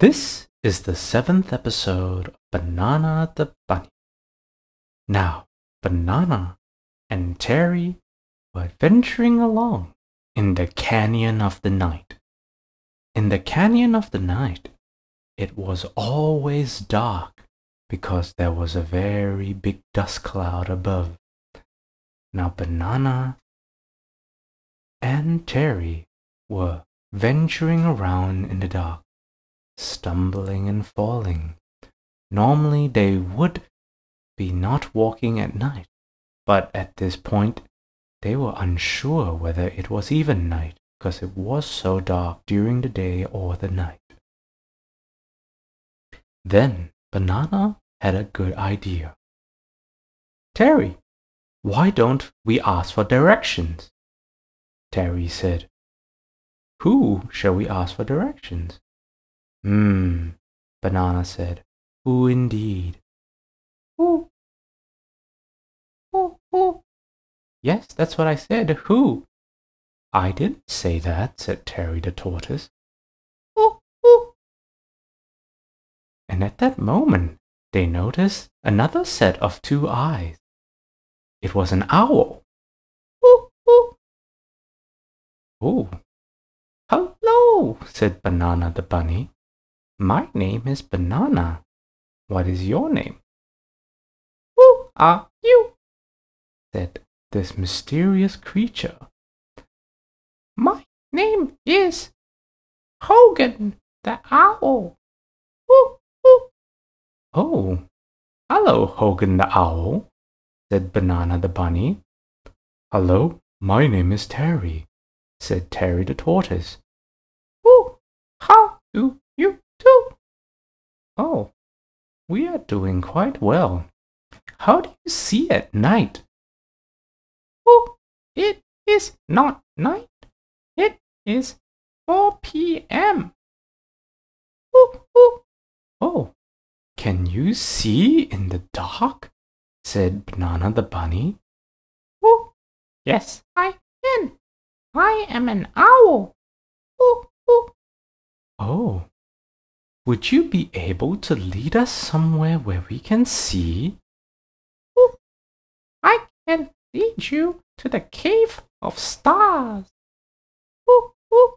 This is the seventh episode of Banana the Bunny. Now, Banana and Terry were adventuring along in the Canyon of the Night. In the Canyon of the Night, it was always dark because there was a very big dust cloud above. Now, Banana and Terry were venturing around in the dark, stumbling and falling. Normally, they would be not walking at night, but at this point, they were unsure whether it was even night because it was so dark during the day or the night. Then Banana had a good idea. Terry, why don't we ask for directions? Terry said. Who shall we ask for directions? Hmm, Banana said. Who indeed? Who? Who? Who? Yes, that's what I said. Who? I didn't say that, said Terry the tortoise. Who? Who? And at that moment, they noticed another set of two eyes. It was an owl. Who? Who? Oh, hello, said Banana the bunny. My name is Banana. What is your name? Who are you? said this mysterious creature. My name is Hogan the Owl. Woo, woo. Oh, hello, Hogan the Owl, said Banana the Bunny. Hello, my name is Terry, said Terry the Tortoise. Oh, how do? Oh, we are doing quite well. How do you see at night? Oh, it is not night. It is 4 p.m. Ooh, ooh. Oh, can you see in the dark? said Banana the Bunny. Oh, yes, I can. I am an owl. Ooh, ooh. Oh, oh. oh would you be able to lead us somewhere where we can see? Ooh, I can lead you to the cave of stars. Ooh, ooh.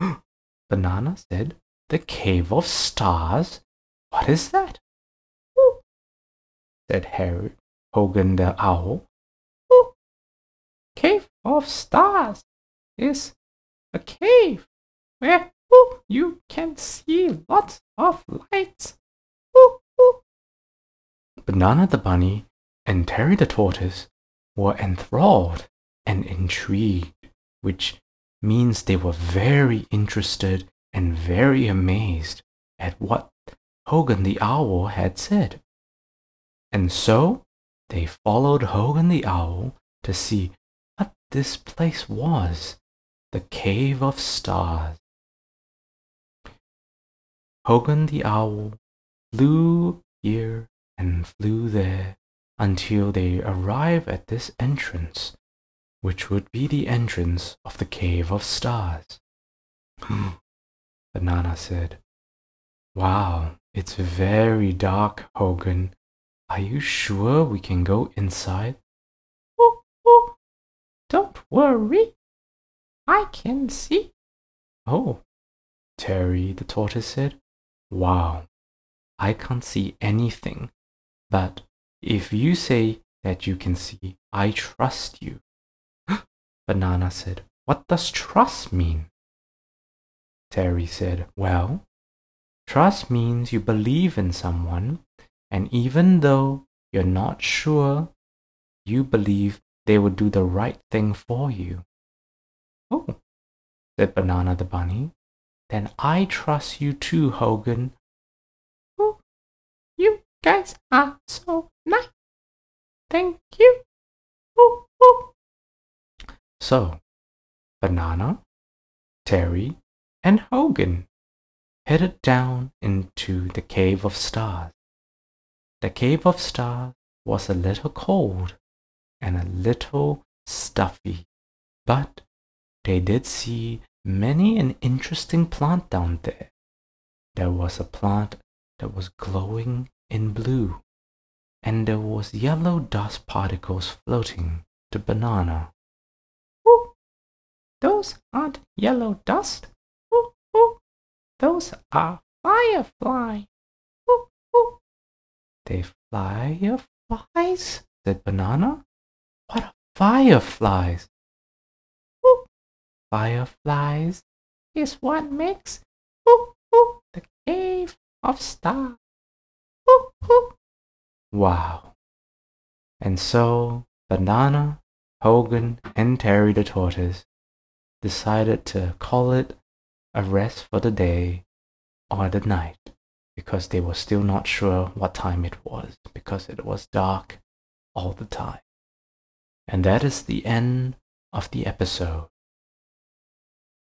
Banana said, The cave of stars? What is that? Ooh, said Harry Hogan the owl. Ooh, cave of stars is a cave where ooh, you can see lots of lights. Ooh, ooh. Banana the bunny and Terry the tortoise were enthralled and intrigued, which means they were very interested and very amazed at what Hogan the owl had said. And so they followed Hogan the owl to see what this place was the Cave of Stars. Hogan the owl flew here and flew there until they arrived at this entrance, which would be the entrance of the Cave of Stars. Banana said, Wow, it's very dark, Hogan. Are you sure we can go inside? Oh, oh, don't worry. I can see. Oh, Terry the tortoise said, Wow, I can't see anything. But if you say that you can see, I trust you. Banana said, What does trust mean? Terry said, Well, trust means you believe in someone, and even though you're not sure, you believe they will do the right thing for you. Oh, said Banana the Bunny. Then I trust you too, Hogan. Oh, you guys are so nice. Thank you. So, Banana, Terry, and Hogan headed down into the Cave of Stars. The Cave of Stars was a little cold and a little stuffy, but they did see many an interesting plant down there. there was a plant that was glowing in blue, and there was yellow dust particles floating to banana. Ooh, those aren't yellow dust. Ooh, ooh, those are fireflies. Ooh, ooh. They fireflies? said Banana. What are fireflies? Fireflies is what makes ooh, ooh, the cave of stars. Ooh, ooh. Wow. And so Banana, Hogan, and Terry the tortoise decided to call it a rest for the day or the night because they were still not sure what time it was because it was dark all the time. And that is the end of the episode.